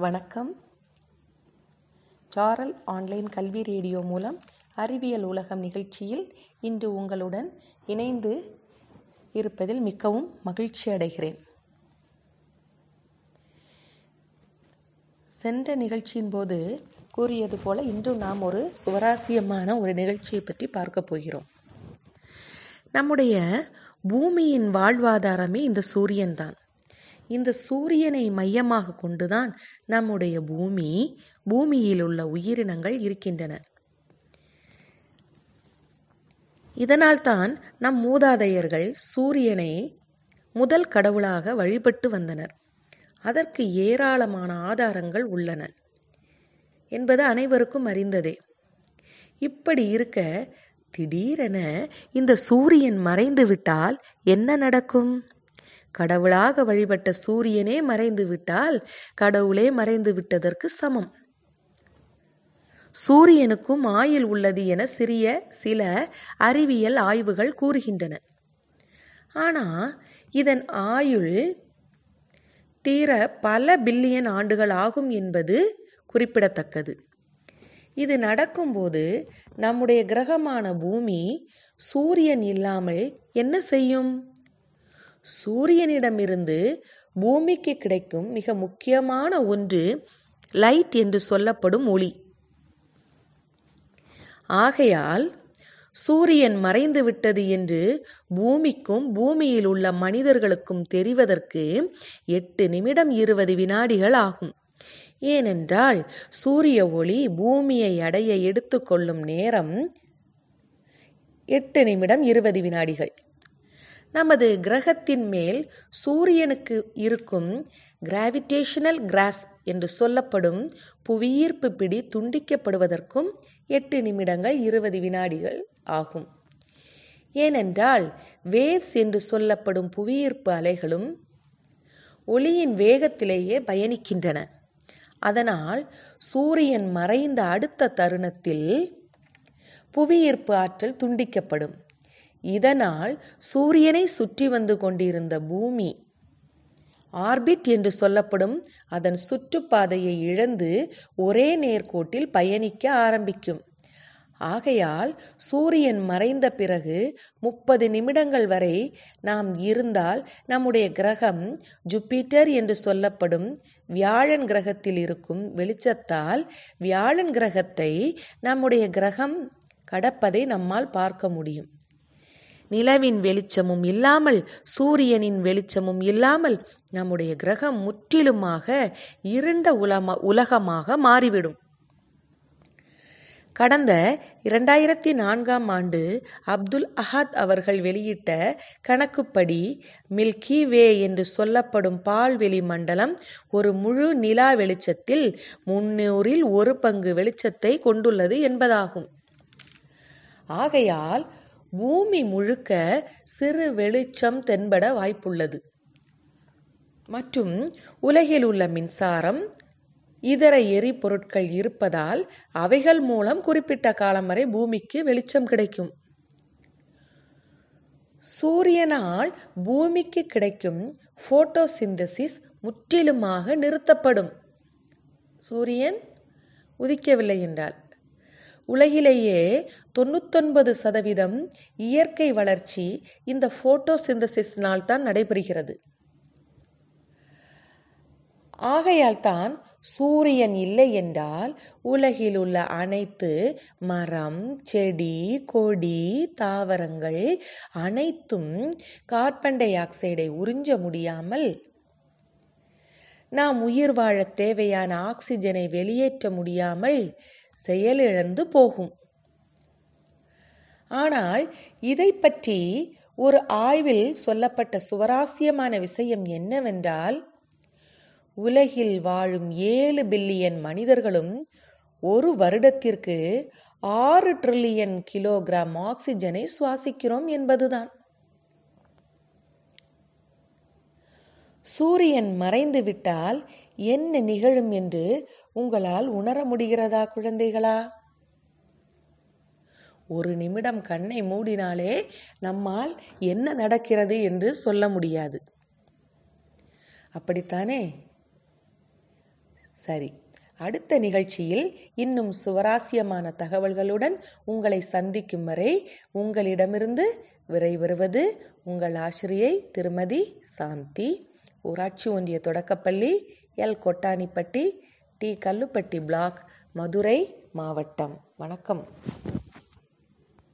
வணக்கம். சாரல் ஆன்லைன் கல்வி ரேடியோ மூலம் அறிவியல் உலகம் நிகழ்ச்சியில் இன்று உங்களுடன் இணைந்து இருப்பதில் மிகவும் மகிழ்ச்சி அடைகிறேன். சென்ற நிகழ்ச்சியின் போது கூறியது போல இன்றும் நாம் ஒரு சுவராசியமான ஒரு நிகழ்ச்சியை பற்றி பார்க்க போகிறோம். நம்முடைய பூமியின் வாழ்வாதாரமே இந்த சூரியன்தான். இந்த சூரியனை மையமாக கொண்டுதான் நம்முடைய பூமி பூமியில் உள்ள உயிரினங்கள் இருக்கின்றன. இதனால்தான் நம் மூதாதையர்கள் சூரியனை முதல் கடவுளாக வழிபட்டு வந்தனர். அதற்கு ஏராளமான ஆதாரங்கள் உள்ளன என்பது அனைவருக்கும் அறிந்ததே. இப்படி இருக்க திடீரென இந்த சூரியன் மறைந்து விட்டால் என்ன நடக்கும்? கடவுளாக வழிபட்ட சூரியனே மறைந்து விட்டால் கடவுளே மறைந்து விட்டதற்கு சமம். சூரியனுக்கும் ஆயுள் உள்ளது என சிறிய சில அறிவியல் ஆய்வுகள் கூறுகின்றன. ஆனால் இதன் ஆயுள் தீர பல பில்லியன் ஆண்டுகள் ஆகும் என்பது குறிப்பிடத்தக்கது. இது நடக்கும்போது நம்முடைய கிரகமான பூமி சூரியன் இல்லாமல் என்ன செய்யும்? சூரியனிடமிருந்து பூமிக்கு கிடைக்கும் மிக முக்கியமான ஒன்று லைட் என்று சொல்லப்படும் ஒளி. ஆகையால் சூரியன் மறைந்து விட்டது என்று பூமிக்கும் பூமியில் உள்ள மனிதர்களுக்கும் தெரிவதற்கு எட்டு நிமிடம் இருபது வினாடிகள் ஆகும். ஏனென்றால் சூரிய ஒளி பூமியை அடைய எடுத்துக்கொள்ளும் நேரம் எட்டு நிமிடம் இருபது வினாடிகள். நமது கிரகத்தின் மேல் சூரியனுக்கு இருக்கும் கிராவிடேஷனல் கிராஸ் என்று சொல்லப்படும் புவியீர்ப்பு பிடி துண்டிக்கப்படுவதற்கும் எட்டு நிமிடங்கள் இருபது வினாடிகள் ஆகும். ஏனென்றால் வேவ்ஸ் என்று சொல்லப்படும் புவியீர்ப்பு அலைகளும் ஒளியின் வேகத்திலேயே பயணிக்கின்றன. அதனால் சூரியன் மறைந்த அடுத்த தருணத்தில் புவியீர்ப்பு ஆற்றல் துண்டிக்கப்படும். இதனால் சூரியனை சுற்றி வந்து கொண்டிருந்த பூமி ஆர்பிட் என்று சொல்லப்படும் அதன் சுற்றுப்பாதையை இழந்து ஒரே நேர்கோட்டில் பயணிக்க ஆரம்பிக்கும். ஆகையால் சூரியன் மறைந்த பிறகு முப்பது நிமிடங்கள் வரை நாம் இருந்தால் நம்முடைய கிரகம் ஜூப்பிட்டர் என்று சொல்லப்படும் வியாழன் கிரகத்தில் இருக்கும் வெளிச்சத்தால் வியாழன் கிரகத்தை நம்முடைய கிரகம் கடப்பதை நம்மால் பார்க்க முடியும். நிலவின் வெளிச்சமும் இல்லாமல் சூரியனின் வெளிச்சமும் இல்லாமல் நம்முடைய கிரகம் முற்றிலுமாக இருண்ட உலம உலகமாக மாறிவிடும். கடந்த இரண்டாயிரத்தி நான்காம் ஆண்டு அப்துல் அஹாத் அவர்கள் வெளியிட்ட கணக்குப்படி மில்கி வே என்று சொல்லப்படும் பால்வெளி மண்டலம் ஒரு முழு நிலா வெளிச்சத்தில் முன்னூறில் ஒரு பங்கு வெளிச்சத்தை கொண்டுள்ளது என்பதாகும். ஆகையால் பூமி முழுக்க சிறு வெளிச்சம் தென்பட வாய்ப்புள்ளது. மற்றும் உலகில் உள்ள மின்சாரம் இதர எரிபொருட்கள் இருப்பதால் அவைகள் மூலம் குறிப்பிட்ட காலம் வரை பூமிக்கு வெளிச்சம் கிடைக்கும். சூரியனால் பூமிக்கு கிடைக்கும் போட்டோசிந்தசிஸ் முற்றிலுமாக நிறுத்தப்படும். சூரியன் உதிக்கவில்லை என்றால் உலகிலேயே தொண்ணூத்தொன்பது சதவீதம் இயற்கை வளர்ச்சி இந்த ஃபோட்டோசிந்தசிஸ்னால் தான் நடைபெறுகிறது. ஆகையால் தான் சூரியன் இல்லை என்றால் உலகில் உள்ள அனைத்து மரம் செடி கொடி தாவரங்கள் அனைத்தும் கார்பன் டை ஆக்சைடை உறிஞ்ச முடியாமல் நாம் உயிர் வாழ தேவையான ஆக்சிஜனை வெளியேற்ற முடியாமல் செயலிழந்து போகும். ஆனால் இதை பற்றி ஒரு ஆய்வில் சொல்லப்பட்ட சுவராசியமான விஷயம் என்னவென்றால் உலகில் வாழும் ஏழு பில்லியன் மனிதர்களும் ஒரு வருடத்திற்கு ஆறு ட்ரில்லியன் கிலோகிராம் ஆக்சிஜனை சுவாசிக்கிறோம் என்பதுதான். சூரியன் மறைந்து விட்டால் என்ன நிகழும் என்று உங்களால் உணர முடிகிறதா குழந்தைகளா? ஒரு நிமிடம் கண்ணை மூடினாலே நம்மால் என்ன நடக்கிறது என்று சொல்ல முடியாது. அப்படித்தானே? சரி அடுத்த நிகழ்ச்சியில் இன்னும் சுவராசியமான தகவல்களுடன் உங்களை சந்திக்கும் வரை உங்களிடமிருந்து விரைவருவது உங்கள் ஆசிரியை திருமதி சாந்தி ஊராட்சி ஒன்றிய தொடக்கப்பள்ளி L. Kottanipatti T. Kallupatti block Madurai மாவட்டம். வணக்கம்.